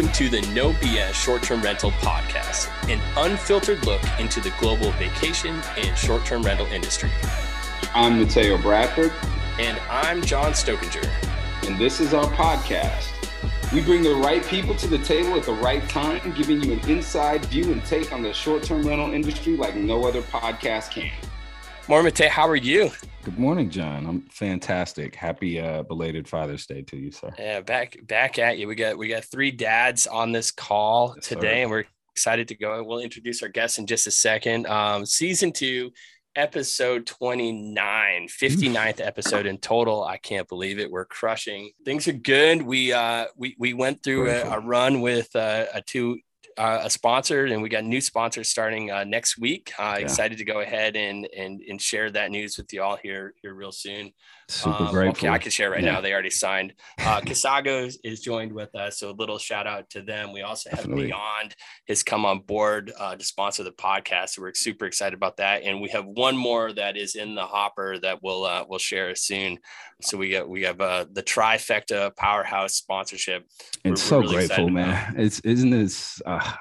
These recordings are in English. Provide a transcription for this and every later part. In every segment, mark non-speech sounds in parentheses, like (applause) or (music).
Welcome to the No BS Short Term Rental Podcast, an unfiltered look into the global vacation and short term rental industry. I'm Mateo Bradford. And I'm John Stokinger. And this is our podcast. We bring the right people to the table at the right time, giving you an inside view and take on the short term rental industry like no other podcast can. Mateo. How are you? Good morning, John. I'm fantastic. Happy uh, belated Father's Day to you, sir. Yeah, back back at you. We got we got three dads on this call yes, today, sir. and we're excited to go. We'll introduce our guests in just a second. Um, season two, episode 29 59th episode in total i can't believe it we're crushing things are good we uh we we went through a, a run with uh, a two uh, a sponsor, and we got new sponsors starting uh, next week. Uh, yeah. Excited to go ahead and and and share that news with you all here here real soon. Super um, grateful. Okay, I can share right yeah. now. They already signed. Uh, (laughs) Casago is joined with us, so a little shout out to them. We also have Definitely. Beyond has come on board uh, to sponsor the podcast. So we're super excited about that, and we have one more that is in the hopper that we'll uh, we'll share soon. So we got we have uh, the trifecta powerhouse sponsorship. It's we're, so we're really grateful, man. About. It's isn't this. Uh,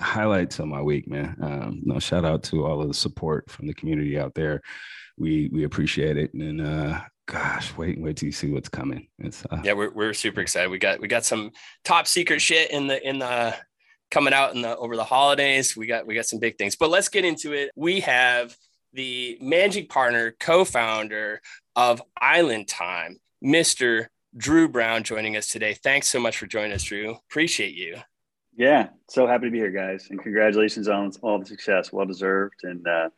highlights of my week, man. Um, no, shout out to all of the support from the community out there. We we appreciate it, and uh, gosh, wait wait till you see what's coming. It's uh, yeah, we're we're super excited. We got we got some top secret shit in the in the coming out in the over the holidays. We got we got some big things, but let's get into it. We have the managing partner, co-founder of Island Time, Mr. Dru Brown, joining us today. Thanks so much for joining us, Dru. Appreciate you. Yeah, so happy to be here, guys, and congratulations on all the success. Well deserved, and uh,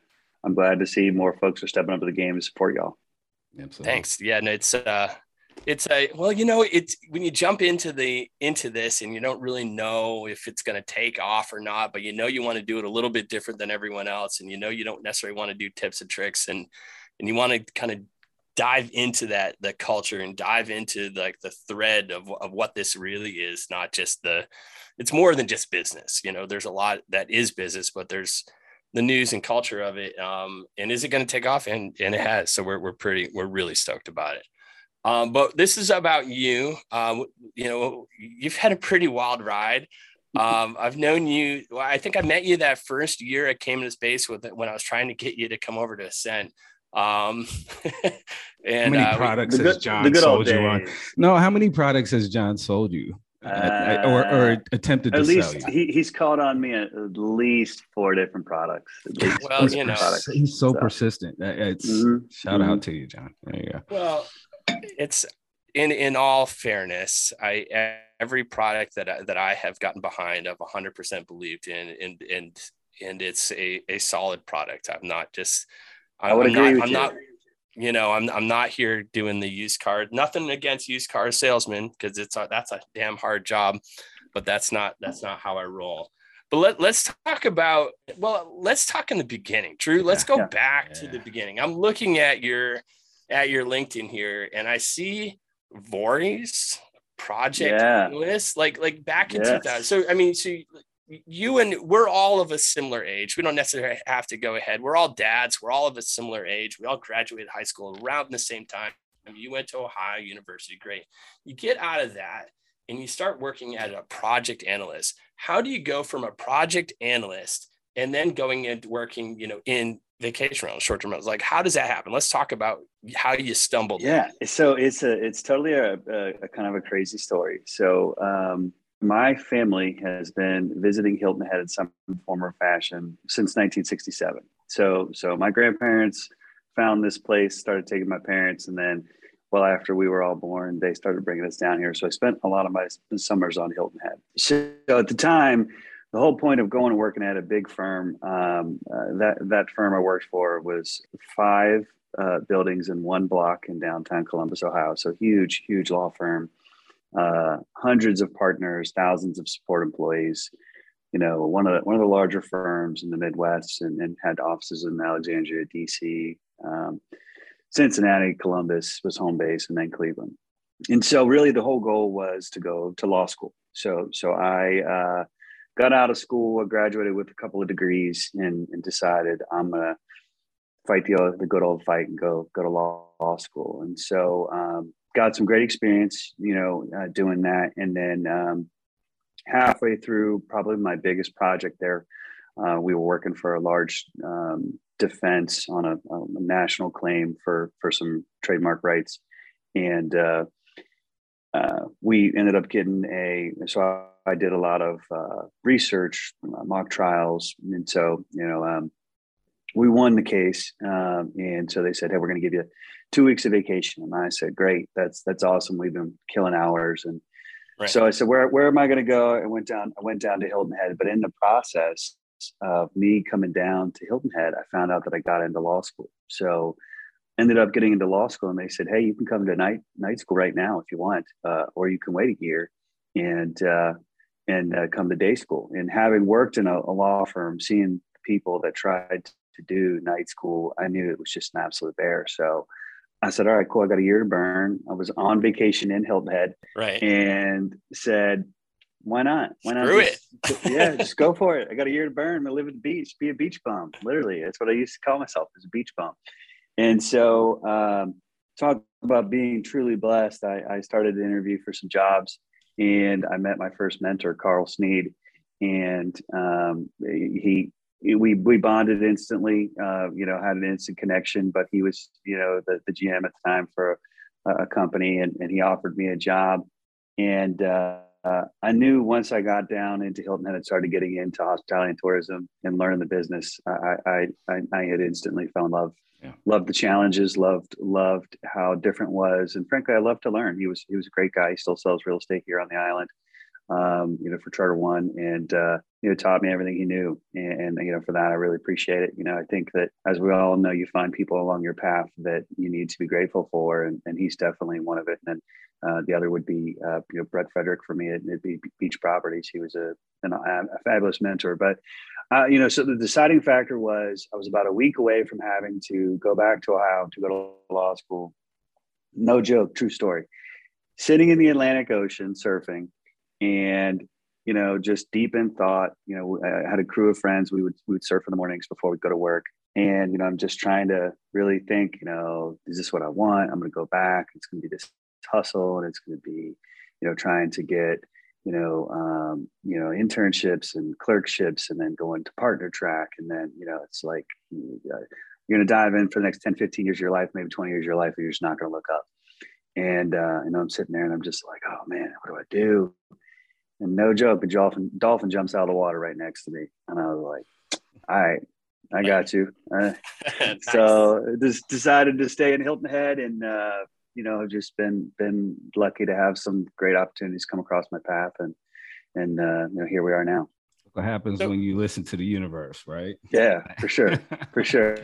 I'm glad to see more folks are stepping up to the game to support y'all. Absolutely. Thanks. Yeah, no, it's uh, it's a well, you know, it's when you jump into the into this and you don't really know if it's going to take off or not, but you know you want to do it a little bit different than everyone else, and you know you don't necessarily want to do tips and tricks, and and you want to kind of dive into that the culture and dive into like the thread of, of what this really is not just the it's more than just business you know there's a lot that is business but there's the news and culture of it um, and is it going to take off and and it has so we're, we're pretty we're really stoked about it um, but this is about you um, you know you've had a pretty wild ride um, I've known you. Well, I think I met you that first year I came into space with it when I was trying to get you to come over to Ascent. Um, (laughs) and how many uh, products has John sold you on? No, how many products has John sold you? Uh, or, or uh, attempted at to least sell you? He, he's called on me at least four different products. well, you know, he's so, so. persistent. It's mm-hmm. shout mm-hmm. out to you, John. There you go. Well, it's in in all fairness, I every product that I, that I have gotten behind, I've 100% believed in, and and and it's a a solid product. I'm not just I, I would I'm agree not, with I'm you. not, you know, I'm I'm not here doing the used car. Nothing against used car salesmen because it's a, that's a damn hard job, but that's not that's not how I roll. But let, let's talk about well, let's talk in the beginning. Dru, let's go yeah. back yeah. to the beginning. I'm looking at your at your LinkedIn here, and I see Vorys project yeah. list like like back in yes. 2000. So I mean, so you and we're all of a similar age. We don't necessarily have to go ahead. We're all dads. We're all of a similar age. We all graduated high school around the same time. You went to Ohio University. Great. You get out of that and you start working as a project analyst. How do you go from a project analyst and then going into working, you know, in vacation rentals, short-term rentals? Like, how does that happen? Let's talk about how you stumbled. Yeah. So it's a, it's totally a, a, a kind of a crazy story. So, um, my family has been visiting Hilton Head in some form or fashion since 1967. So, so my grandparents found this place, started taking my parents, and then, well, after we were all born, they started bringing us down here. So I spent a lot of my summers on Hilton Head. So at the time, the whole point of going and working at a big firm, um, uh, that that firm I worked for was five uh, buildings in one block in downtown Columbus, Ohio. So huge, huge law firm uh, hundreds of partners, thousands of support employees. You know, one of the, one of the larger firms in the Midwest, and, and had offices in Alexandria, DC, um, Cincinnati, Columbus was home base, and then Cleveland. And so, really, the whole goal was to go to law school. So, so I uh, got out of school, graduated with a couple of degrees, and, and decided I'm gonna fight the, the good old fight and go go to law, law school. And so, um, got some great experience, you know, uh, doing that. And then um, halfway through probably my biggest project there. Uh, we were working for a large um, defense on a, a, national claim for for some trademark rights, and uh, uh, we ended up getting a. So I, I did a lot of uh, research, uh, mock trials, and so you know um, we won the case, um, and so they said, "Hey, we're going to give you two weeks of vacation." And I said, "Great, that's that's awesome. We've been killing hours." And right. so I said, "Where where am I going to go?" I went down. I went down to Hilton Head, but in the process of me coming down to Hilton Head, I found out that I got into law school. So ended up getting into law school, and they said, "Hey, you can come to night night school right now if you want, uh, or you can wait a year and uh, and uh, come to day school." And having worked in a, a law firm, seeing people that tried to do night school, I knew it was just an absolute bear. So I said, all right, cool. I got a year to burn. I was on vacation in Hilton Head. Right. And said, why not? Why not? Screw just, it. (laughs) yeah, just go for it. I got a year to burn. I live at the beach, be a beach bum. Literally. That's what I used to call myself as a beach bum. And so um, talk about being truly blessed. I, I started to interview for some jobs and I met my first mentor, Carl Sneed. And um, he we we bonded instantly. Uh, you know, had an instant connection. But he was, you know, the, the GM at the time for a, a company, and, and he offered me a job. And uh, uh, I knew once I got down into Hilton Head and started getting into hospitality and tourism and learning the business, I I, I, I had instantly fell in love. Yeah. Loved the challenges, loved loved how different was, and frankly, I love to learn. He was he was a great guy. He still sells real estate here on the island um, you know, for Charter One, and uh, you know, taught me everything he knew. And, and, you know, for that, I really appreciate it. You know, I think that as we all know, you find people along your path that you need to be grateful for, and, and he's definitely one of it. And then uh, the other would be, uh, you know, Brett Frederick for me at, at Beach Properties. He was a, an, a fabulous mentor. But uh, you know, so the deciding factor was I was about a week away from having to go back to Ohio to go to law school. No joke, true story. Sitting in the Atlantic Ocean surfing and you know just deep in thought you know i had a crew of friends. We would we would surf in the mornings before we'd go to work. And you know i'm just trying to really think you know is this what i want? I'm going to go back. It's going to be this hustle and it's going to be you know trying to get you know um, you know internships and clerkships and then going to partner track. And then you know it's like you're going to dive in for the next 10 15 years of your life maybe 20 years of your life and you're just not going to look up. And uh, you know i'm sitting there and i'm just like oh man what do i do and no joke, a dolphin dolphin jumps out of the water right next to me, and I was like, "All right, I got you." Uh, (laughs) nice. So just decided to stay in Hilton Head, and uh, you know, just been been lucky to have some great opportunities come across my path, and and uh, you know, here we are now. What happens so, when you listen to the universe, right? Yeah, for sure, (laughs) for sure.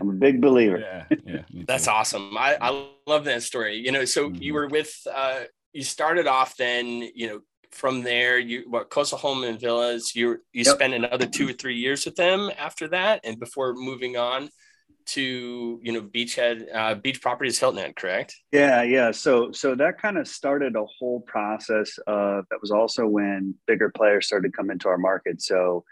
I'm a big believer. Yeah, (laughs) yeah. That's awesome. I, I love that story. You know, so mm-hmm. you were with uh you started off then, you know, from there, you what Coastal Home and Villas, you you yep. spent another two or three years with them after that, and before moving on to you know Beachhead uh, Beach Properties Hilton Head, correct? Yeah, yeah. So so that kind of started a whole process. Of, that was also when bigger players started to come into our market. So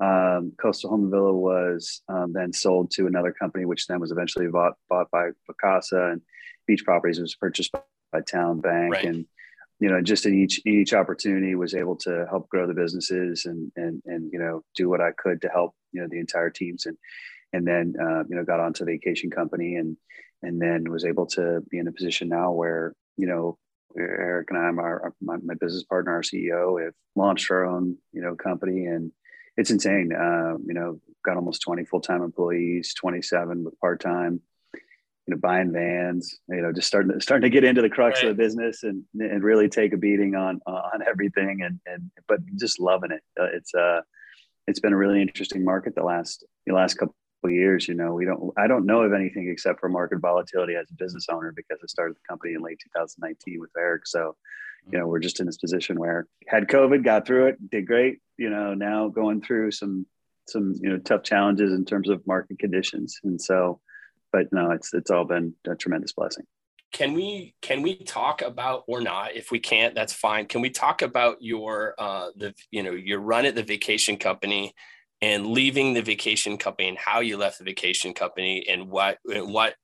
um, Coastal Home and Villa was um, then sold to another company, which then was eventually bought bought by Vacasa, and Beach Properties was purchased by, by Town Bank, right. and you know, just in each each opportunity was able to help grow the businesses and and and you know do what I could to help you know the entire teams and and then uh, you know got onto vacation company and and then was able to be in a position now where you know Eric and I, our, my, my business partner, our CEO, have launched our own you know company and it's insane. Uh, you know, got almost 20 full time employees, 27 with part time you know, buying vans, you know, just starting to, starting to get into the crux right. of the business and and really take a beating on on everything and and but just loving it. Uh, it's uh it's been a really interesting market the last the last couple of years. You know, we don't I don't know of anything except for market volatility as a business owner because I started the company in late 2019 with Eric. So, you know, we're just in this position where had COVID, got through it, did great. You know, now going through some some you know tough challenges in terms of market conditions, and so but no, it's it's all been a tremendous blessing. Can we can we talk about or not? If we can't, that's fine. Can we talk about your uh the you know your run at the vacation company and leaving the vacation company and how you left the vacation company and what and what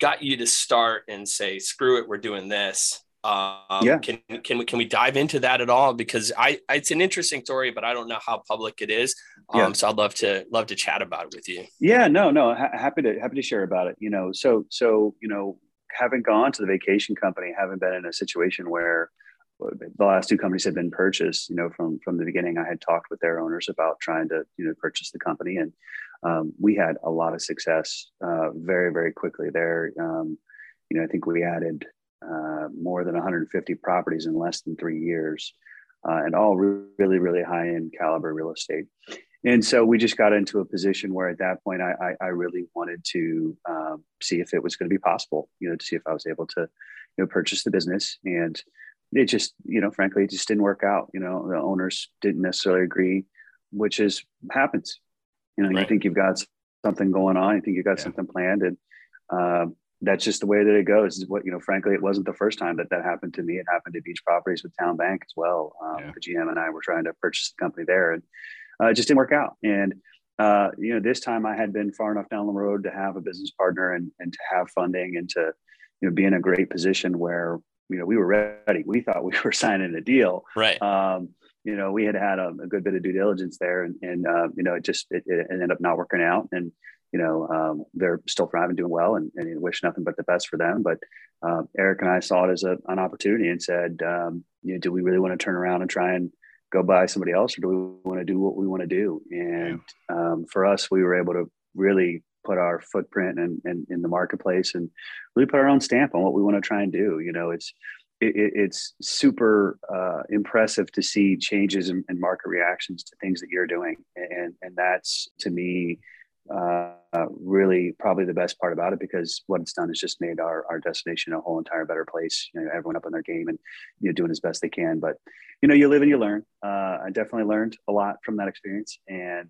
got you to start and say screw it we're doing this Um, yeah. Can can we can we dive into that at all? Because I it's an interesting story, but I don't know how public it is. Um, yeah. So I'd love to love to chat about it with you. Yeah, no, no, ha- happy to happy to share about it. You know, so so you know, having gone to the vacation company, having been in a situation where the last two companies had been purchased, you know, from from the beginning, I had talked with their owners about trying to you know purchase the company, and um, we had a lot of success uh, very very quickly there. Um, you know, I think we added uh, more than 150 properties in less than three years, uh, and all really, really high end caliber real estate. And so we just got into a position where at that point I, I, I really wanted to um, see if it was going to be possible, you know, to see if I was able to, you know, purchase the business. And it just, you know, frankly, it just didn't work out. You know, the owners didn't necessarily agree, which is happens. You know, right. you think you've got something going on, you think you've got yeah. something planned, and um, that's just the way that it goes. Is what you know. Frankly, it wasn't the first time that that happened to me. It happened to Beach Properties with Town Bank as well. Um, yeah. The GM and I were trying to purchase the company there, and uh, it just didn't work out. And uh, you know, this time I had been far enough down the road to have a business partner and and to have funding and to you know be in a great position where you know we were ready. We thought we (laughs) were signing a deal. Right. Um, you know, we had had a, a, good bit of due diligence there, and, and uh, you know, it just it, it ended up not working out. And you know, um, they're still thriving, doing well, and, and wish nothing but the best for them. But uh, Eric and I saw it as a, an opportunity and said, um, you know, do we really want to turn around and try and go buy somebody else, or do we want to do what we want to do? And um, for us, we were able to really put our footprint in, in, in, the marketplace and really put our own stamp on what we want to try and do. You know, it's it, it's super uh, impressive to see changes in, in, market reactions to things that you're doing, and and that's to me uh, really probably the best part about it because what it's done is just made our, our destination a whole entire better place. You know, everyone up on their game and you know doing as best they can. But you know, you live and you learn. Uh, I definitely learned a lot from that experience, and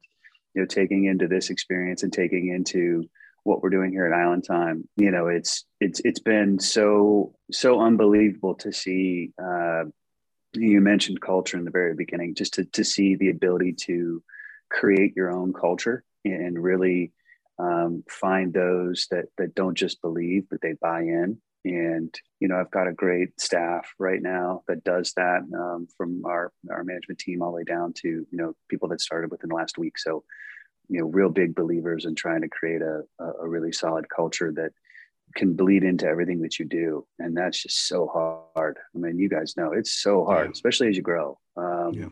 you know, taking into this experience and taking into what we're doing here at Island Time, you know, it's it's it's been so so unbelievable to see. Uh, you mentioned culture in the very beginning, just to to see the ability to create your own culture and really um, find those that that don't just believe but they buy in. And you know i've got a great staff right now that does that um, from our our management team all the way down to you know people that started within the last week. So you know real big believers in trying to create a, a really solid culture that can bleed into everything that you do. And that's just so hard. I mean you guys know it's so hard yeah. especially as you grow. Um, yeah.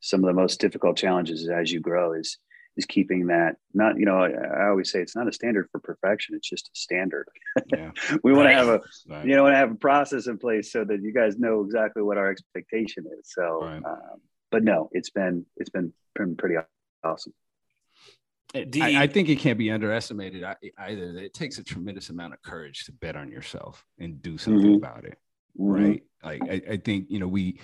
some of the most difficult challenges as you grow is is keeping that not you know I, I, always say it's not a standard for perfection it's just a standard yeah. (laughs) we want to have a right. you know want to have a process in place so that you guys know exactly what our expectation is so right. um, but no it's been it's been, been pretty awesome the, I, I, think it can't be underestimated either. It takes a tremendous amount of courage to bet on yourself and do something mm-hmm. about it, mm-hmm. right? Like I, I, think you know we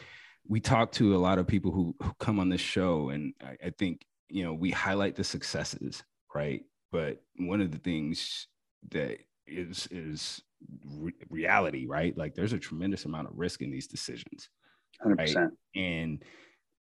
we talk to a lot of people who, who come on this show, and I, I think you know we highlight the successes right? But one of the things that is is re- reality right? Like there's a tremendous amount of risk in these decisions 100% right? and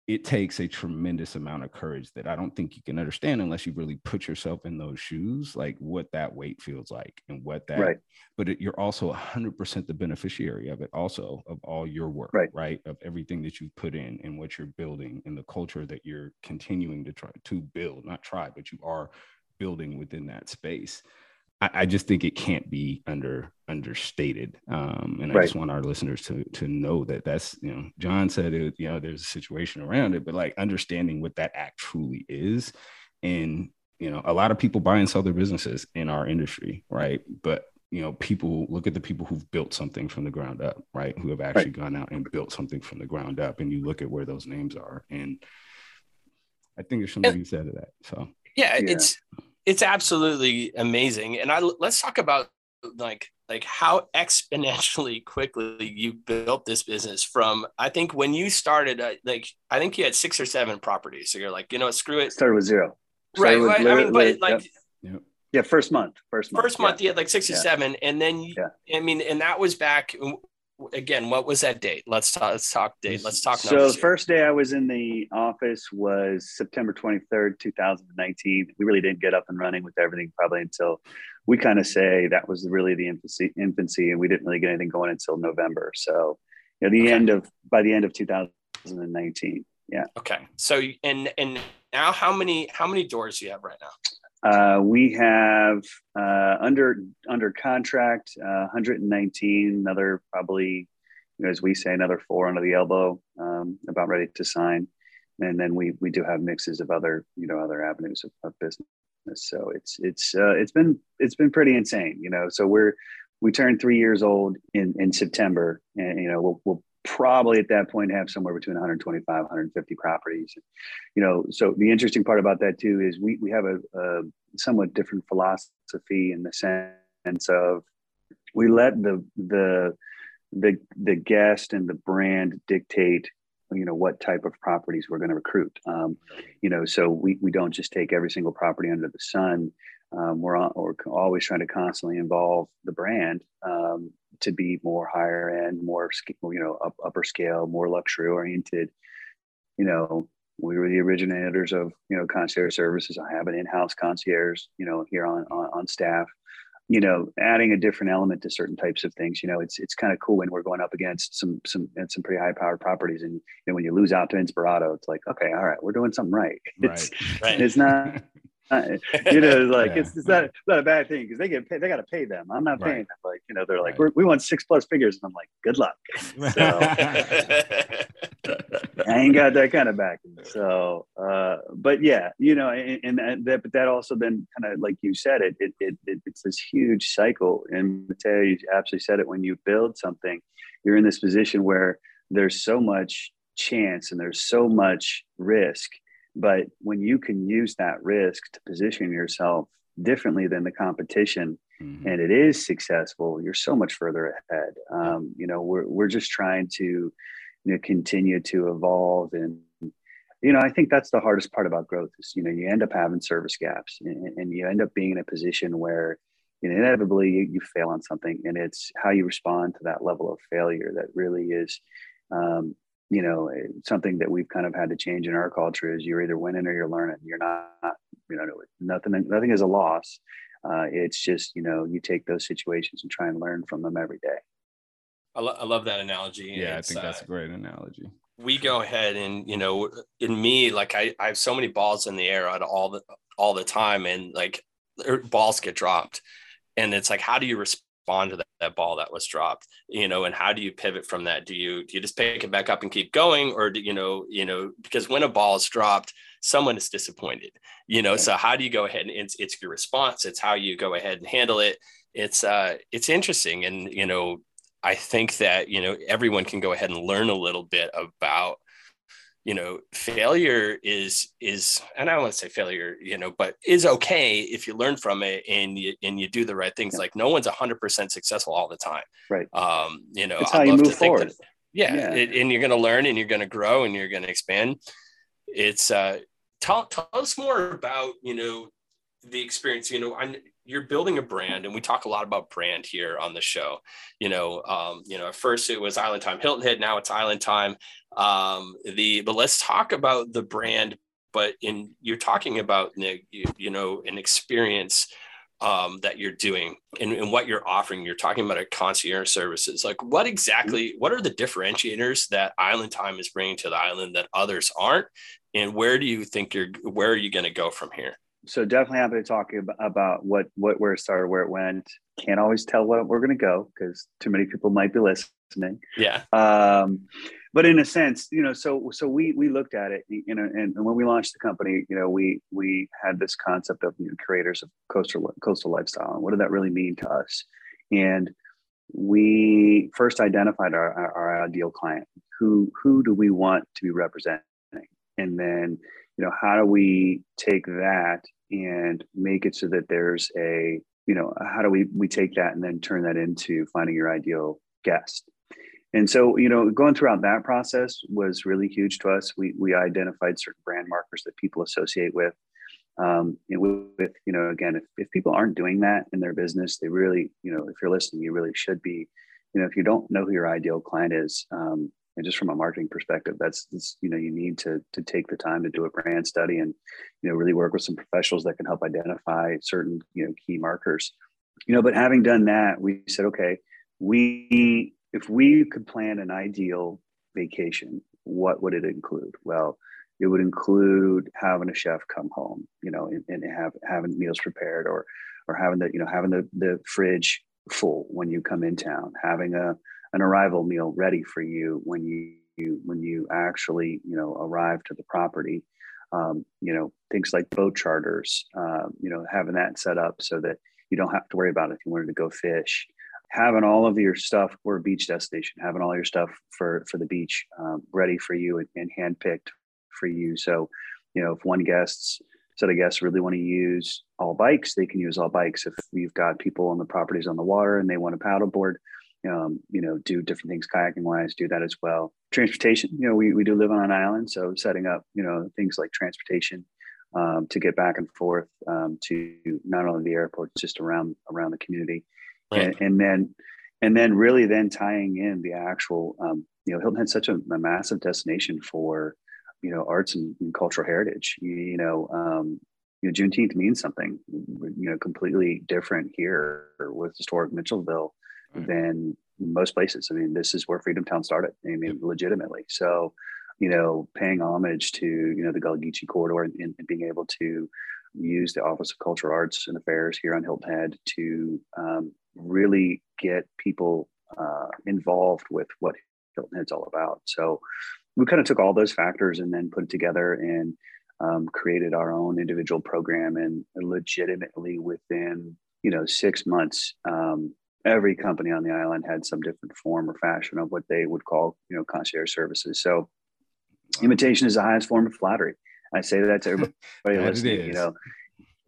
it takes a tremendous amount of courage that I don't think you can understand unless you really put yourself in those shoes, like what that weight feels like and what that. Right. But it, you're also 100% the beneficiary of it, also of all your work, right. right? Of everything that you've put in and what you're building and the culture that you're continuing to try to build, not try, but you are building within that space. I, I just think it can't be under understated. Um, and I right. just want our listeners to to know that that's you know John said it. You know, there's a situation around it, but like understanding what that act truly is, and you know, a lot of people buy and sell their businesses in our industry, right? But you know, people look at the people who've built something from the ground up, right? Who have actually right. gone out and built something from the ground up, and you look at where those names are, and I think there's something to be said to that. So yeah, yeah. it's it's absolutely amazing. And I let's talk about like like how exponentially (laughs) quickly you built this business from I think when you started uh, like I think you had six or seven properties. So you're like, you know, screw it. Started with zero. Started right. With I mean, but like yep. Yeah, first month. First month. First month, yeah. you had like six or yeah. seven. And then, you, yeah. I mean, and that was back again, what was that date? Let's talk. Let's talk date. Let's talk. So the first day I was in the office was September 23rd, 2019. We really didn't get up and running with everything probably until we kind of say that was really the infancy, infancy, and we didn't really get anything going until November. So, you know, the okay. end of by the end of 2019. Yeah. Okay. So and and now how many how many doors do you have right now? Uh, we have uh, under under contract uh, 119, another probably, you know, as we say, another four under the elbow, um, about ready to sign, and then we we do have mixes of other you know other avenues of, of business. So it's it's uh, it's been it's been pretty insane, you know. So we're we turned three years old in in September, and you know we'll we'll probably at that point have somewhere between 125 150 properties. You know so the interesting part about that too is we, we have a, a somewhat different philosophy in the sense of we let the the the the guest and the brand dictate you know what type of properties we're going to recruit. Um, you know so we, we don't just take every single property under the sun um, we're, on, we're always trying to constantly involve the brand um, to be more higher end, more you know up, upper scale, more luxury oriented. You know, we were the originators of you know concierge services. I have an in-house concierge, you know, here on, on on, staff. You know, adding a different element to certain types of things. You know, it's it's kind of cool when we're going up against some some and some pretty high powered properties, and you know, when you lose out to Inspirato, it's like, okay, all right, we're doing something right. (laughs) It's, right. right. It's not (laughs) you know, like yeah. it's, it's not, it's not a bad thing because they get paid, they got to pay them. I'm not paying them. Like, you know, they're like, right. we want six plus figures. And I'm like, good luck. So, I ain't got that kind of backing. So, uh, but yeah, you know, and, and that, but that also then kind of like you said, it, it, it, it, it's this huge cycle. And Mateo, you absolutely said it when you build something, you're in this position where there's so much chance and there's so much risk but when you can use that risk to position yourself differently than the competition mm-hmm. and it is successful, you're so much further ahead. Um, you know, we're, we're just trying to you know, continue to evolve and you know, I think that's the hardest part about growth is, you know, you end up having service gaps and, and you end up being in a position where, you know, inevitably you, you, fail on something and it's how you respond to that level of failure that really is, um, you know something that we've kind of had to change in our culture is you're either winning or you're learning. You're not you know nothing nothing is a loss. Uh, it's just you know you take those situations and try and learn from them every day. I, lo- I love that analogy yeah it's, i think that's uh, a great analogy. we go ahead and you know in me like I, I have so many balls in the air at all the all the time and like er, balls get dropped. And it's like how do you respond respond to that, that ball that was dropped you know and how do you pivot from that? Do you do you just pick it back up and keep going or do you know you know because when a ball is dropped someone is disappointed you know? So how do you go ahead and it's, it's your response it's how you go ahead and handle it. It's uh it's interesting and you know i think that you know everyone can go ahead and learn a little bit about you know failure is is and i don't want to say failure you know but is okay if you learn from it and you and you do the right things. Yeah. like no one's 100% successful all the time. Right. Um you know how you move forward that, yeah, yeah. It, and you're going to learn and you're going to grow and you're going to expand. It's uh tell, tell us more about you know the experience you know i you're building a brand and we talk a lot about brand here on the show. You know um, you know at first it was island time hilton head now it's island time um, the but let's talk about the brand but in you're talking about you, you know an experience um, that you're doing and, and, what you're offering you're talking about a concierge services like what exactly what are the differentiators that island time is bringing to the island that others aren't and where do you think you're where are you going to go from here so definitely happy to talk about what what where it started, where it went. Can't always tell where we're going to go because too many people might be listening. Yeah. Um, but in a sense, you know, so so we we looked at it, you know, and, and when we launched the company, you know, we we had this concept of you know, creators of coastal coastal lifestyle, and what did that really mean to us? And we first identified our, our, our ideal client. Who who do we want to be representing? And then you know how do we take that and make it so that there's a you know how do we we take that and then turn that into finding your ideal guest and so you know going throughout that process was really huge to us we we identified certain brand markers that people associate with um, with, you know again if, if people aren't doing that in their business they really you know if you're listening you really should be you know, if you don't know who your ideal client is, um, and just from a marketing perspective, that's, that's, you know, you need to to take the time to do a brand study and, you know, really work with some professionals that can help identify certain, you know, key markers. You know, but having done that, we said, okay, we if we could plan an ideal vacation, what would it include? Well, it would include having a chef come home, you know, and, and have having meals prepared or or having the, you know, having the, the fridge full when you come in town, having a an arrival meal ready for you when you, you when you actually, you know, arrive to the property. Um, you know, things like boat charters, uh, you know, having that set up so that you don't have to worry about it if you wanted to go fish having all of your stuff for a beach destination, having all your stuff for for the beach um, ready for you and, and handpicked for you. So, you know, if one guest's set of guests really want to use all bikes, they can use all bikes. If we've got people on the properties on the water and they want a paddleboard, um, you know, do different things kayaking wise, do that as well. Transportation, you know, we, we do live on an island, so setting up, you know, things like transportation um, to get back and forth um, to not only the airport, just around around the community, right. and, and, then and then really then tying in the actual, um, you know, Hilton Head such a, a massive destination for you know arts and, and cultural heritage. You, you know, um, you know, Juneteenth means something you know completely different here with historic Mitchelville right. than most places. I mean, this is where Freedom Town started. I mean, legitimately. So, you know, paying homage to you know the Gullah Geechee corridor and, and, being able to use the Office of Cultural Arts and Affairs here on Hilton Head to um, really get people uh, involved with what Hilton Head's all about. So, we kind of took all those factors and then put it together and um, created our own individual program and legitimately within you know six months um, every company on the island had some different form or fashion of what they would call you know concierge services. So imitation is the highest form of flattery. I say that to everybody (laughs) listening you know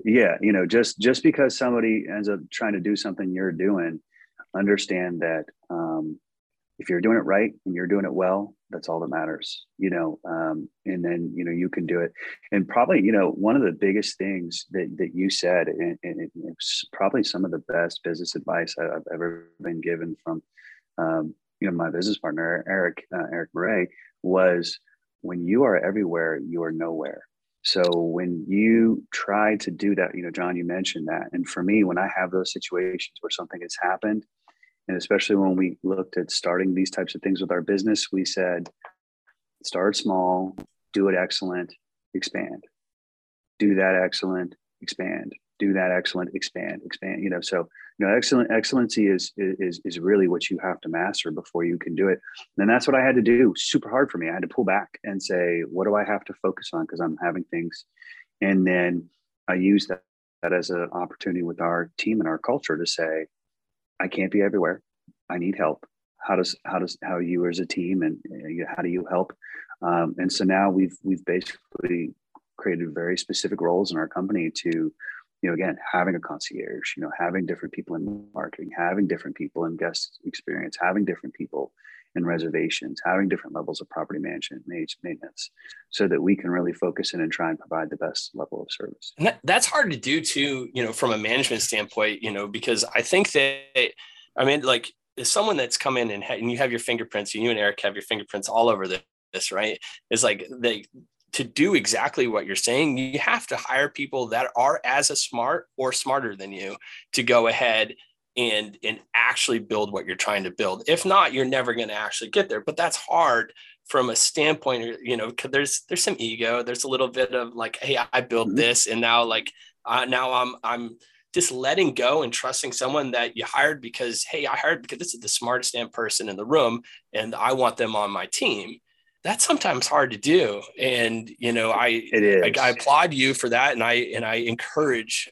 yeah you know just just because somebody ends up trying to do something you're doing understand that um, if you're doing it right and you're doing it well, that's all that matters, you know. Um, and then you know you can do it. And probably you know one of the biggest things that that you said, and, and it's probably some of the best business advice I've ever been given from um, you know my business partner Eric uh, Eric Murray was when you are everywhere, you are nowhere. So when you try to do that, you know, John, you mentioned that. And for me, when I have those situations where something has happened and especially when we looked at starting these types of things with our business, we said, start small, do it excellent, expand. Do that excellent, expand. Do that excellent, expand, expand. You know, so know, excellent excellency is is is really what you have to master before you can do it. And that's what I had to do. Super hard for me. I had to pull back and say, what do I have to focus on? Because I'm having things. And then I use that, that as an opportunity with our team and our culture to say, I can't be everywhere. I need help. How does how does how you as a team and uh, how do you help? Um, and so now we've we've basically created very specific roles in our company to, you know, again having a concierge, you know, having different people in marketing, having different people in guest experience, having different people in reservations, having different levels of property management, maintenance, so that we can really focus in and try and provide the best level of service. And that, that's hard to do too, you know, from a management standpoint, you know, because I think that, I mean, like as someone that's come in and, ha- and you have your fingerprints, you and Eric have your fingerprints all over this, right? It's like they, to do exactly what you're saying, you have to hire people that are as a smart or smarter than you to go ahead and and actually build what you're trying to build if not you're never going to actually get there but that's hard from a standpoint you know because there's there's some ego there's a little bit of like hey i built mm-hmm. this and now like uh, now i'm i'm just letting go and trusting someone that you hired because hey i hired because this is the smartest damn person in the room and i want them on my team that's sometimes hard to do and you know i it is. I, I applaud you for that and i and i encourage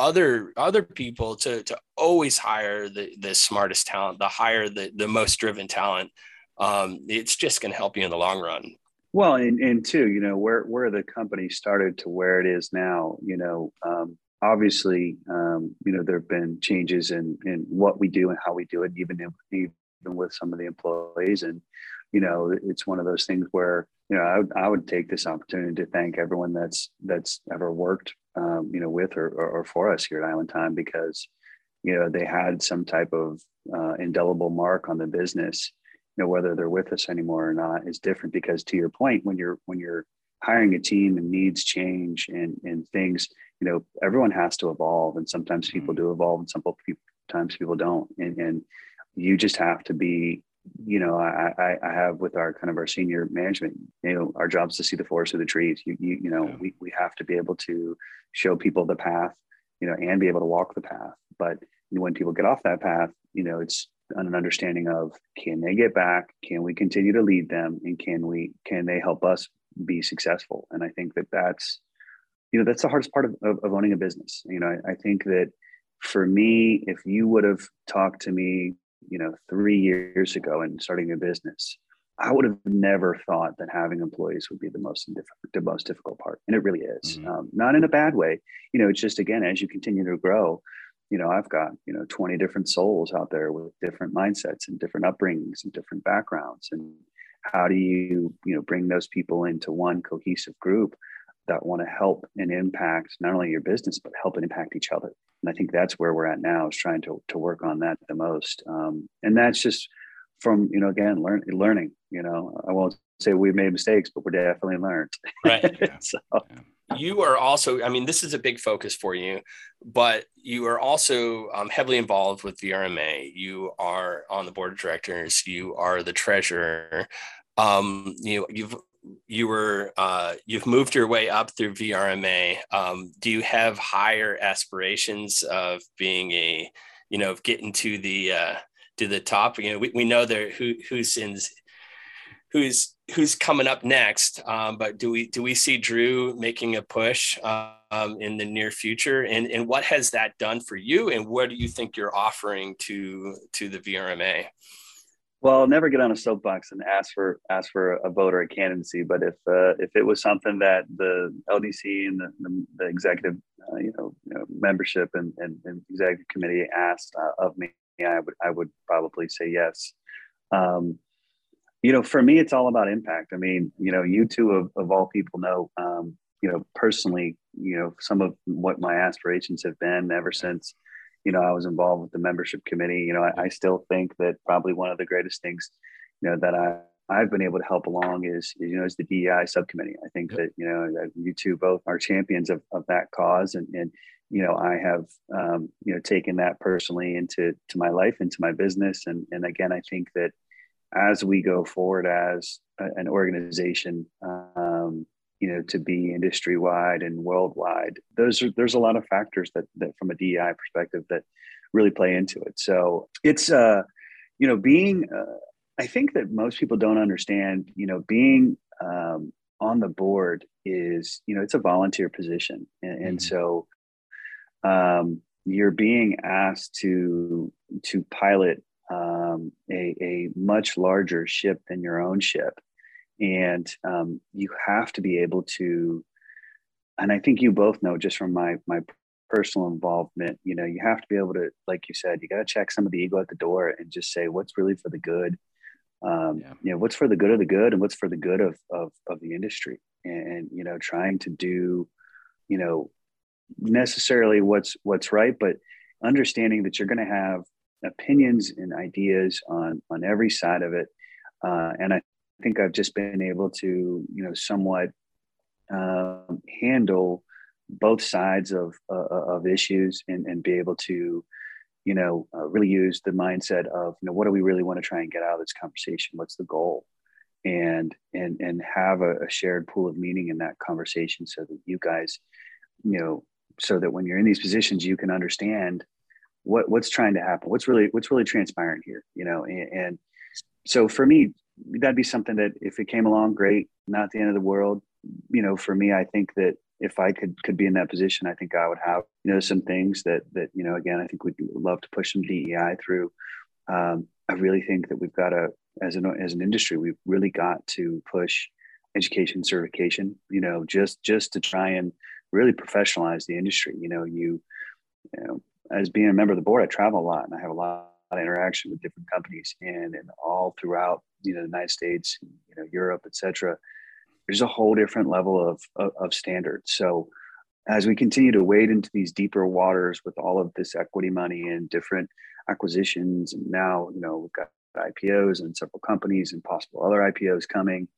other other people to to always hire the the smartest talent, the hire the the most driven talent. Um, it's just going to help you in the long run. Well, and, and two, you know, where where the company started to where it is now, you know, um, obviously, um, you know, there have been changes in in what we do and how we do it, even even with some of the employees, and you know, it's one of those things where you know I would, I would take this opportunity to thank everyone that's that's ever worked um, you know, with or, or, or, for us here at Island Time because, you know they had some type of uh, indelible mark on the business you know whether they're with us anymore or not is different because to your point when you're when you're hiring a team and needs change and and things you know everyone has to evolve and sometimes people mm-hmm. do evolve and sometimes people don't and and you just have to be you know I, I have with our kind of our senior management you know our job is to see the forest through the trees. You you, you know yeah. we, we have to be able to show people the path you know and be able to walk the path. But when people get off that path you know it's an understanding of can they get back? Can we continue to lead them? And can we can they help us be successful? And i think that that's you know that's the hardest part of, of, of owning a business. You know I, I think that for me if you would have talked to me you know three years ago and starting a business i would have never thought that having employees would be the most the most difficult part and it really is. Mm-hmm. um, not in a bad way. You know it's just again as you continue to grow you know i've got you know 20 different souls out there with different mindsets and different upbringings and different backgrounds. And how do you you know bring those people into one cohesive group that want to help and impact not only your business but help and impact each other. And i think that's where we're at now is trying to, to work on that the most. Um, and that's just from you know again learn, learning you know. I won't say we've made mistakes but we're definitely learned. Right. (laughs) So, you are also i mean this is a big focus for you but you are also um, heavily involved with vrma you are on the board of directors. You are the treasurer. Um, you you've you were uh, you've moved your way up through vrma um, do you have higher aspirations of being a you know of getting to the uh, to the top you know we, we know there who who's in who's who's coming up next. Um, but do we do we see Dru making a push um, in the near future? And and what has that done for you? And what do you think you're offering to to the VRMA? Well, I'll never get on a soapbox and ask for ask for a vote or a candidacy. But if uh, if it was something that the LDC and the, the, the executive uh, you, know, you, know, membership and, and, and executive committee asked uh, of me, I would I would probably say yes. Um, you know, for me, it's all about impact. I mean, you know, you two of, of all people know, um, you know, personally, you know, some of what my aspirations have been ever since, you know, I was involved with the membership committee. You know, I, I still think that probably one of the greatest things, you know, that I I've been able to help along is, you know, is the DEI subcommittee. I think that, you know, that you two both are champions of, of that cause. And, and, you know, I have, um, you know, taken that personally into, to my life, into my business. And, and again, I think that, as we go forward as a, an organization, um, you know, to be industry wide and worldwide, those are, there's a lot of factors that, that from a DEI perspective that really play into it. So it's, uh, you know, being, uh, I think that most people don't understand, you know, being um, on the board is, you know, it's a volunteer position. And, and mm-hmm. so um, you're being asked to, to pilot um, a, a much larger ship than your own ship. And um, you have to be able to, and I think you both know just from my, my personal involvement, you know, you have to be able to, like you said, you got to check some of the ego at the door and just say what's really for the good. Um, yeah. You know, what's for the good of the good and what's for the good of, of, of the industry. And, and, you know, trying to do, you know, necessarily what's, what's right, but understanding that you're going to have opinions and ideas on on every side of it uh, and i think i've just been able to you know somewhat um, handle both sides of uh, of issues and, and be able to you know uh, really use the mindset of you know what do we really want to try and get out of this conversation? What's the goal? And and and have a, a shared pool of meaning in that conversation so that you guys you know so that when you're in these positions you can understand what what's trying to happen what's really what's really transpiring here you know and, and, so for me that'd be something that if it came along great not the end of the world. You know for me i think that if i could could be in that position i think i would have you know some things that that you know again i think we'd love to push some dei through. Um, i really think that we've got to as an as an industry we've really got to push education certification you know just just to try and really professionalize the industry. You know you you know as being a member of the board, I travel a lot and I have a lot of interaction with different companies and, and all throughout, you know, the United States, you know, Europe, et cetera. There's a whole different level of, of, of standards. So as we continue to wade into these deeper waters with all of this equity money and different acquisitions, and now you know we've got IPOs and several companies and possible other IPOs coming.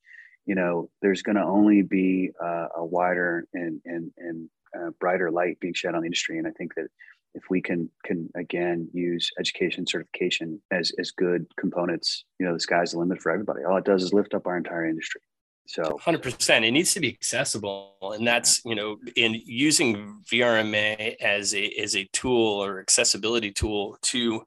You know, there's going to only be uh, a wider and and and uh, brighter light being shed on the industry, and I think that if we can can again use education certification as as good components, you know, the sky's the limit for everybody. All it does is lift up our entire industry. So 100% it needs to be accessible and that's you know in using VRMA as a as a tool or accessibility tool to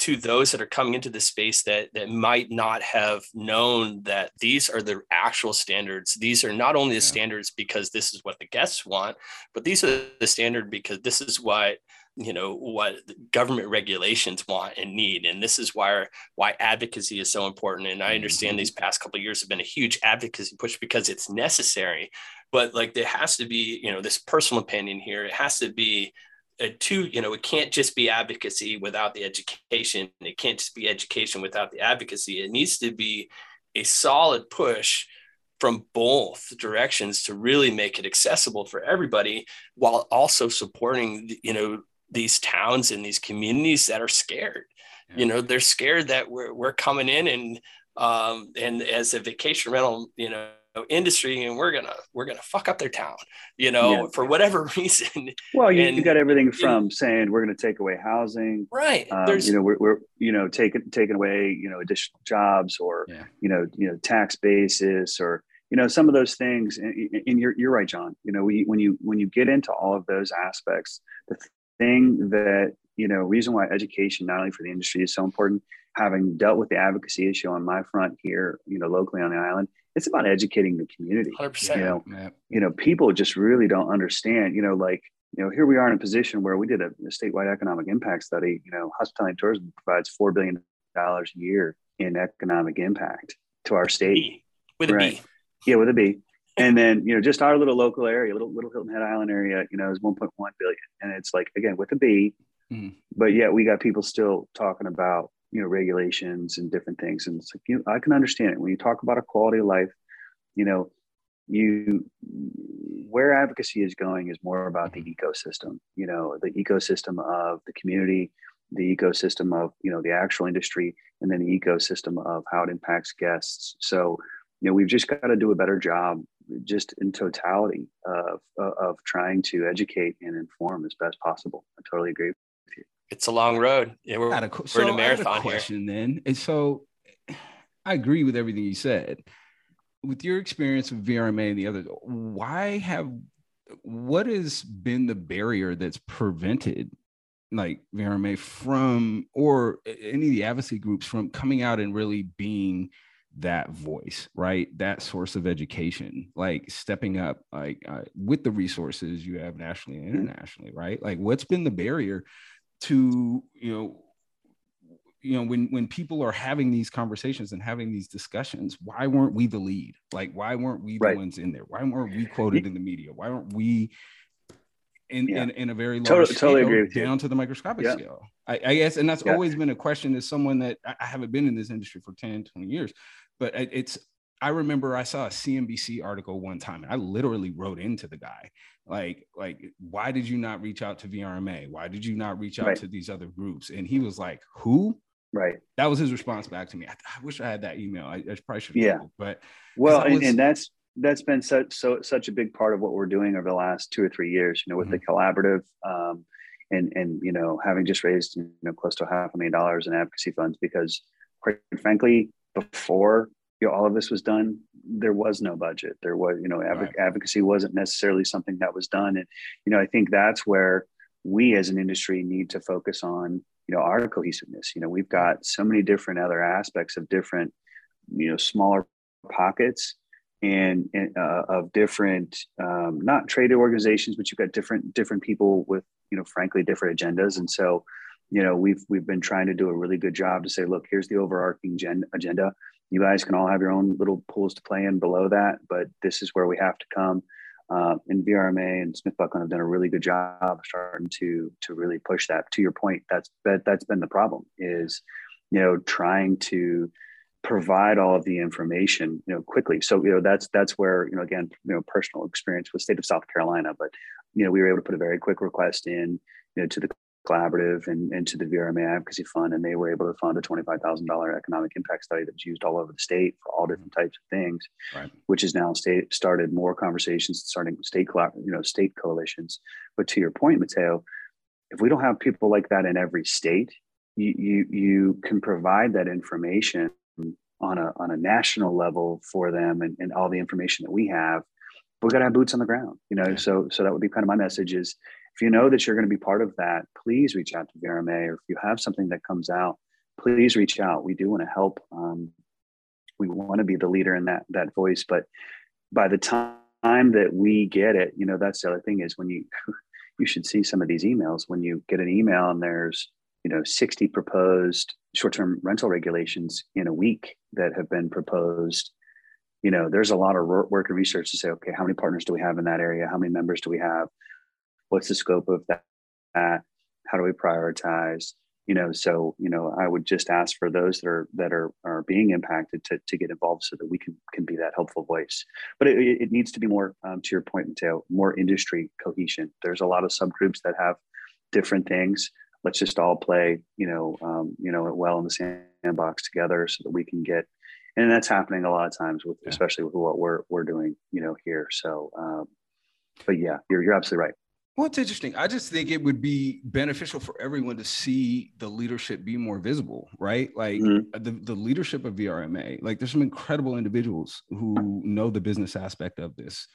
to those that are coming into the space that that might not have known that these are the actual standards these are not only the yeah. standards because this is what the guests want but these are the standard because this is what you know what government regulations want and need. And this is why why advocacy is so important. And i understand mm-hmm. these past couple years have been a huge advocacy push because it's necessary. But like there has to be you know this personal opinion here. It has to be a two you know it can't just be advocacy without the education. It can't just be education without the advocacy. It needs to be a solid push from both directions to really make it accessible for everybody while also supporting you know these towns and these communities that are scared. Yeah. You know, they're scared that we're, we're coming in and um, and as a vacation rental, you know, industry and we're gonna we're gonna fuck up their town you know yeah. for whatever (laughs) reason well you, and, you got everything from and, saying we're gonna take away housing right um, you know we're, we're you know taking taking away you know additional jobs or yeah. you know you know tax basis or you know some of those things and, and, you're, you're right john you know we, when you when you get into all of those aspects the thing that you know reason why education not only for the industry is so important having dealt with the advocacy issue on my front here you know locally on the island it's about educating the community 100%. you know you know people just really don't understand you know like you know here we are in a position where we did a, a statewide economic impact study you know hospitality and tourism provides four billion dollars a year in economic impact to our state with a right. B. yeah with a b and then you know just our little local area little little hilton head island area you know is 1.1 billion. And it's like again with a b. Mm. but yet we got people still talking about you know regulations and different things. And it's like you know, i can understand it. When you talk about a quality of life you know you where advocacy is going is more about the ecosystem you know the ecosystem of the community the ecosystem of you know the actual industry and then the ecosystem of how it impacts guests. So you know we've just got to do a better job just in totality of, of trying to educate and inform as best possible. I totally agree with you. It's a long road. Yeah, we're, a, we're in a marathon a question here. Then, and so I agree with everything you said. With your experience with VRMA and the others, why have what has been the barrier that's prevented like VRMA from or any of the advocacy groups from coming out and really being that voice right that source of education like stepping up like uh, with the resources you have nationally and internationally right like what's been the barrier to you know you know when when people are having these conversations and having these discussions why weren't we the lead like why weren't we the right. ones in there why weren't we quoted in the media why aren't we in, yeah. in, in a very large totally, scale totally down you. to the microscopic yeah. scale I, I, guess and that's yeah. always been a question as someone that I haven't been in this industry for 10 20 years but it's I remember I saw a CNBC article one time and I literally wrote into the guy like like why did you not reach out to VRMA? Why did you not reach out right. to these other groups? And he was like, "Who?" Right. That was his response back to me. I, I wish I had that email. I, I probably should. Yeah. but well, and, was, and, that's that's been such so such a big part of what we're doing over the last two or three years. You know, with mm-hmm. the collaborative. Um, and and you know having just raised you know close to half a million dollars in advocacy funds because quite frankly before you know, all of this was done, there was no budget. There was, you know, adv- right. advocacy wasn't necessarily something that was done. And, you know, I think that's where we as an industry need to focus on, you know, our cohesiveness. You know, we've got so many different other aspects of different, you know, smaller pockets and, and uh, of different, um, not trade organizations, but you've got different, different people with, you know, frankly, different agendas. And so, you know, we've, we've been trying to do a really good job to say, look, here's the overarching gen- agenda you guys can all have your own little pools to play in below that, but this is where we have to come. Uh, and VRMA and SmithBucklin have done a really good job starting to to really push that. To your point, that's that that's been the problem is, you know, trying to provide all of the information you know quickly so you know that's that's where you know again you know personal experience with state of south carolina but you know we were able to put a very quick request in you know to the collaborative and, and to the vrma advocacy fund and they were able to fund a $25000 economic impact study that was used all over the state for all different types of things right. which is now state started more conversations starting state you know state coalitions. But to your point mateo if we don't have people like that in every state you you, you can provide that information on a on a national level for them and, and all the information that we have We've got to have boots on the ground you know? So so that would be kind of my message is if you know that you're going to be part of that please reach out to vrma or if you have something that comes out please reach out. We do want to help um, we want to be the leader in that that voice but by the time that we get it you know that's the other thing is when you (laughs) you should see some of these emails. When you get an email and there's you know 60 proposed short-term rental regulations in a week that have been proposed you know there's a lot of work and research to say okay how many partners do we have in that area? How many members do we have what's the scope of that how do we prioritize you know so you know i would just ask for those that are that are are being impacted to, to get involved so that we can can be that helpful voice but it, it needs to be more um, to your point Mateo, more industry cohesion there's a lot of subgroups that have different things let's just all play, you know, um, you know, well in the sandbox together so that we can get, and that's happening a lot of times with, yeah. especially with what we're, we're doing, you know, here. So, um, but yeah, you're, you're absolutely right. Well, it's interesting. I just think it would be beneficial for everyone to see the leadership be more visible, right? Like mm-hmm. the, the leadership of VRMA, like there's some incredible individuals who know the business aspect of this,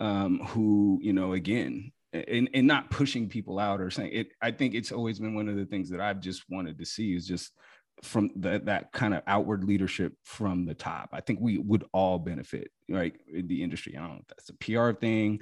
um, who, you know, again, and, and not pushing people out or saying it i think it's always been one of the things that i've just wanted to see is just from the, that kind of outward leadership from the top i think we would all benefit right in the industry i don't know if that's a pr thing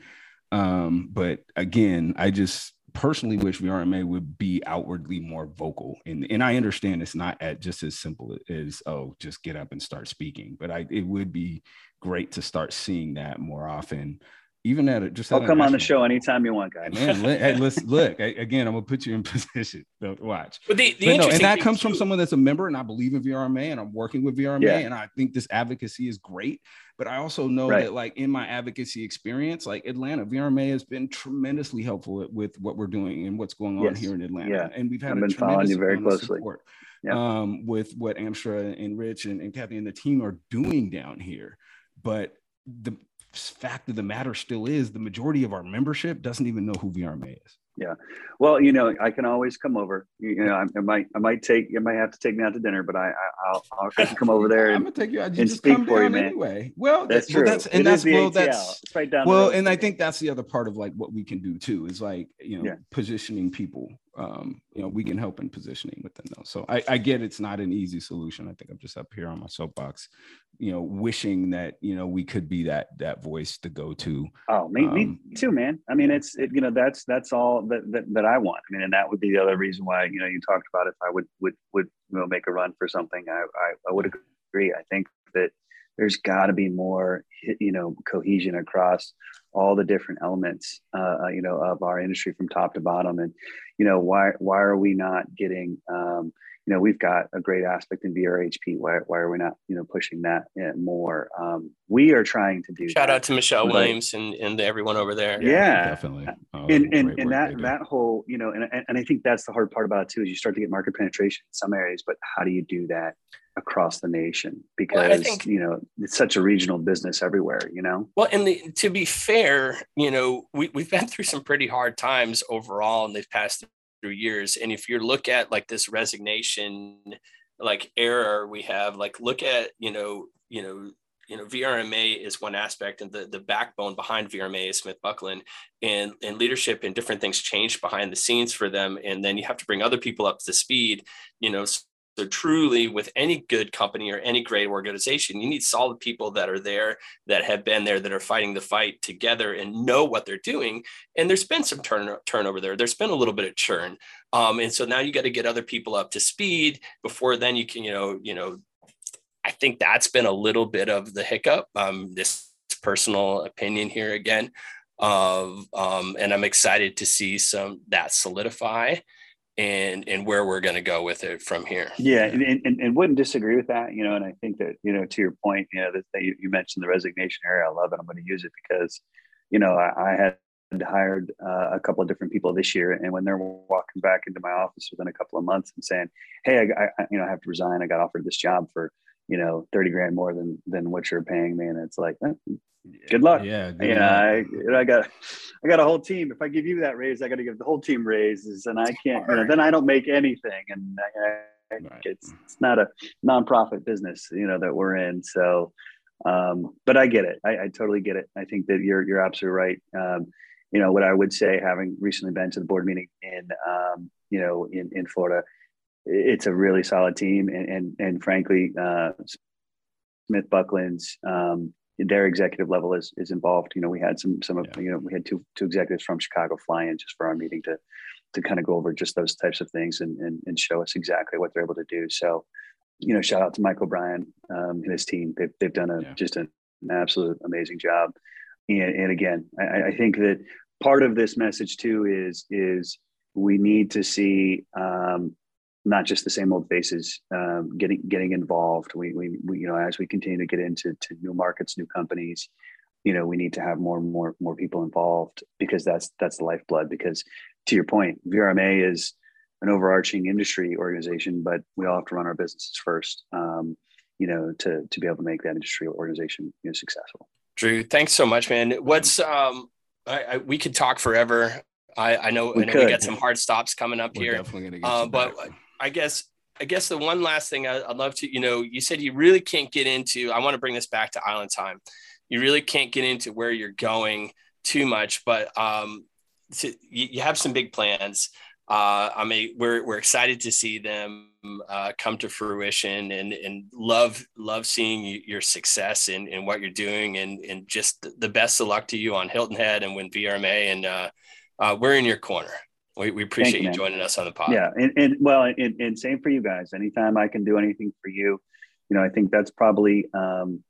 um, but again i just personally wish vrma would be outwardly more vocal. And, and i understand it's not at just as simple as oh just get up and start speaking but i it would be great to start seeing that more often even at it, just I'll come on the show anytime you want, guys. Man, hey, listen, (laughs) look again. I'm gonna put you in (laughs) position. Don't watch. But the, the but no, and that comes from someone that's a member, and I believe in VRMA, and I'm working with VRMA, yeah. and I think this advocacy is great. But I also know right. that, like in my advocacy experience, like Atlanta, VRMA has been tremendously helpful with what we're doing and what's going on yes. here in Atlanta. Yeah. and we've had I've been following you very closely. Support, yeah. um, with what Amstra and Rich and, and Kathy and the team are doing down here. But the fact of the matter still is the majority of our membership doesn't even know who VRMA is. Yeah. Well, you know, I can always come over. You, know, I, I, might, I might take, you might have to take me out to dinner, but I, I will I'll come over there. And, I'm gonna take you. and speak for you, man. Anyway, well, that's true. Well, that's, and it that's well, that's right down. Well, and I think that's the other part of like what we can do too is like you know yeah. positioning people um, you know, we can help in positioning within those. So I, I get it's not an easy solution. I think I'm just up here on my soapbox, you know, wishing that, you know, we could be that that voice to go to. Oh, me, um, me too, man. I mean, it's it, you know, that's that's all that, that that I want. I mean, and that would be the other reason why, you know, you talked about if I would would would you know make a run for something. I I, I would agree. I think that there's got to be more you know cohesion across all the different elements uh, uh, you know of our industry from top to bottom. And you know why why are we not getting um, you know we've got a great aspect in VRHP why, why are we not you know pushing that more? Um, we are trying to do shout that. out to Michelle Williams and, and everyone over there. Yeah, yeah. definitely oh, and and, and that that whole you know and, and I think that's the hard part about it too is you start to get market penetration in some areas but how do you do that across the nation? Because well, think, you know it's such a regional business everywhere you know? Well and the, to be fair you know we, we've been through some pretty hard times overall in these past through years and if you look at like this resignation like error we have like look at you know you know you know, VRMA is one aspect, and the, the backbone behind VRMA is SmithBucklin, and and leadership and different things change behind the scenes for them, and then you have to bring other people up to speed. You know, so truly, with any good company or any great organization, you need solid people that are there, that have been there, that are fighting the fight together and know what they're doing. And there's been some turn, turnover there. There's been a little bit of churn, um, and so now you got to get other people up to speed before then you can, you know, you know. I think that's been a little bit of the hiccup. Um, this personal opinion here again, of um, and I'm excited to see some that solidify and and where we're going to go with it from here. Yeah, and, and, and wouldn't disagree with that. You know, and I think that you know to your point, you know that, you, you, mentioned the resignation area. I love it. I'm going to use it because you know I, I had hired uh, a couple of different people this year, and when they're walking back into my office within a couple of months and saying, "Hey, I, I you know I have to resign. I got offered this job for you know 30 grand more than than what you're paying me," and it's like. Eh, good luck. Yeah, good you know, I, I got, I got a whole team. If I give you that raise, I got to give the whole team raises, and I can't. You know, then I don't make anything, and I, I, right. it's it's not a nonprofit business, you know, that we're in. So, um, but I get it. I, I, totally get it. I think that you're you're absolutely right. Um, you know what I would say, having recently been to the board meeting in um, you know in in Florida, it's a really solid team, and and, and frankly, uh, SmithBucklin's um, their executive level is is involved. You know, we had some some of yeah. you know we had two two executives from Chicago fly in just for our meeting to to kind of go over just those types of things and and, and show us exactly what they're able to do. So, you know, shout out to Mike O'Brien um, and his team. They've they've done a yeah. just an, an absolute amazing job. And, and again, I, I, think that part of this message too is is we need to see um, not just the same old faces um, getting getting involved. We, we, we you know as we continue to get into to new markets, new companies, you know we need to have more and more more people involved because that's that's the lifeblood. Because to your point, VRMA is an overarching industry organization, but we all have to run our businesses first. Um, you know to to be able to make that industry organization you know successful. Dru, thanks so much, man. What's um I, I, we could talk forever. I, I know, we I know we got some hard stops coming up We're here. Definitely gonna get uh, but back. I guess I guess the one last thing I, would love to, you know, you said you really can't get into. I want to bring this back to Island Time. You really can't get into where you're going too much, but um, to, you, you have some big plans. Uh, I mean, we're we're excited to see them uh, come to fruition, and and love love seeing you, your success in, in what you're doing, and and just the best of luck to you on Hilton Head and when VRMA, and uh, uh, we're in your corner. We, we appreciate you, you, joining us on the pod. Yeah, and, and well, and, and, same for you guys. Anytime I can do anything for you, you know, I think that's probably um,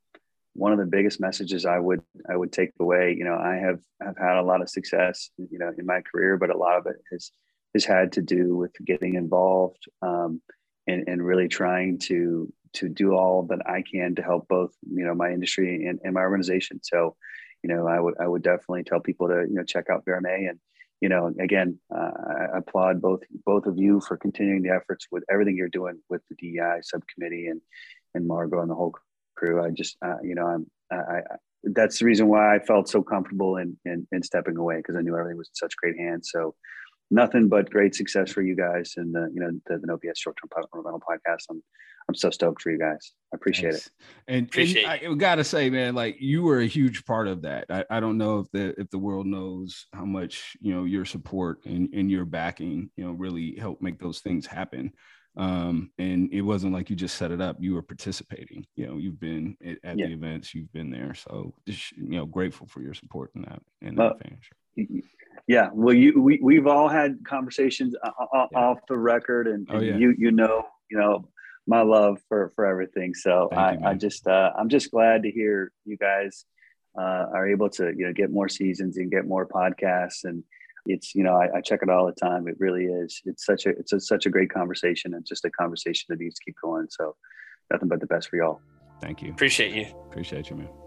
one of the biggest messages I would I would take away. You know, I have have had a lot of success, you know, in my career, but a lot of it has has had to do with getting involved um, and and really trying to to do all that I can to help both you know my industry and, and my organization. So, you know, I would I would definitely tell people to you know check out VRMA and you know, again, uh, I applaud both both of you for continuing the efforts with everything you're doing with the DEI subcommittee and and Margot and the whole crew. I just, uh, you know, I'm, I, I, that's the reason why I felt so comfortable in in, in stepping away because I knew everything was in such great hands. So, nothing but great success for you guys and the you know the, the No BS short term rental podcast. I'm I'm so stoked for you guys. I appreciate Thanks. it. And, appreciate and I gotta say, man, like you were a huge part of that. I, I don't know if the if the world knows how much you know your support and, and your backing, you know, really helped make those things happen. Um, and it wasn't like you just set it up; you were participating. You know, you've been at yeah. the events, you've been there. So, just, you know, grateful for your support in that in that well, Yeah, well, you we we've all had conversations uh, uh, yeah. off the record, and, and oh, yeah. you you know you know my love for for everything. So I, you, I just uh, I'm just glad to hear you guys uh, are able to you know get more seasons and get more podcasts and it's you know I, I, check it all the time. It really is. It's such a it's a, such a great conversation and just a conversation that needs to keep going. So nothing but the best for y'all. Thank you. Appreciate you. Appreciate you, man.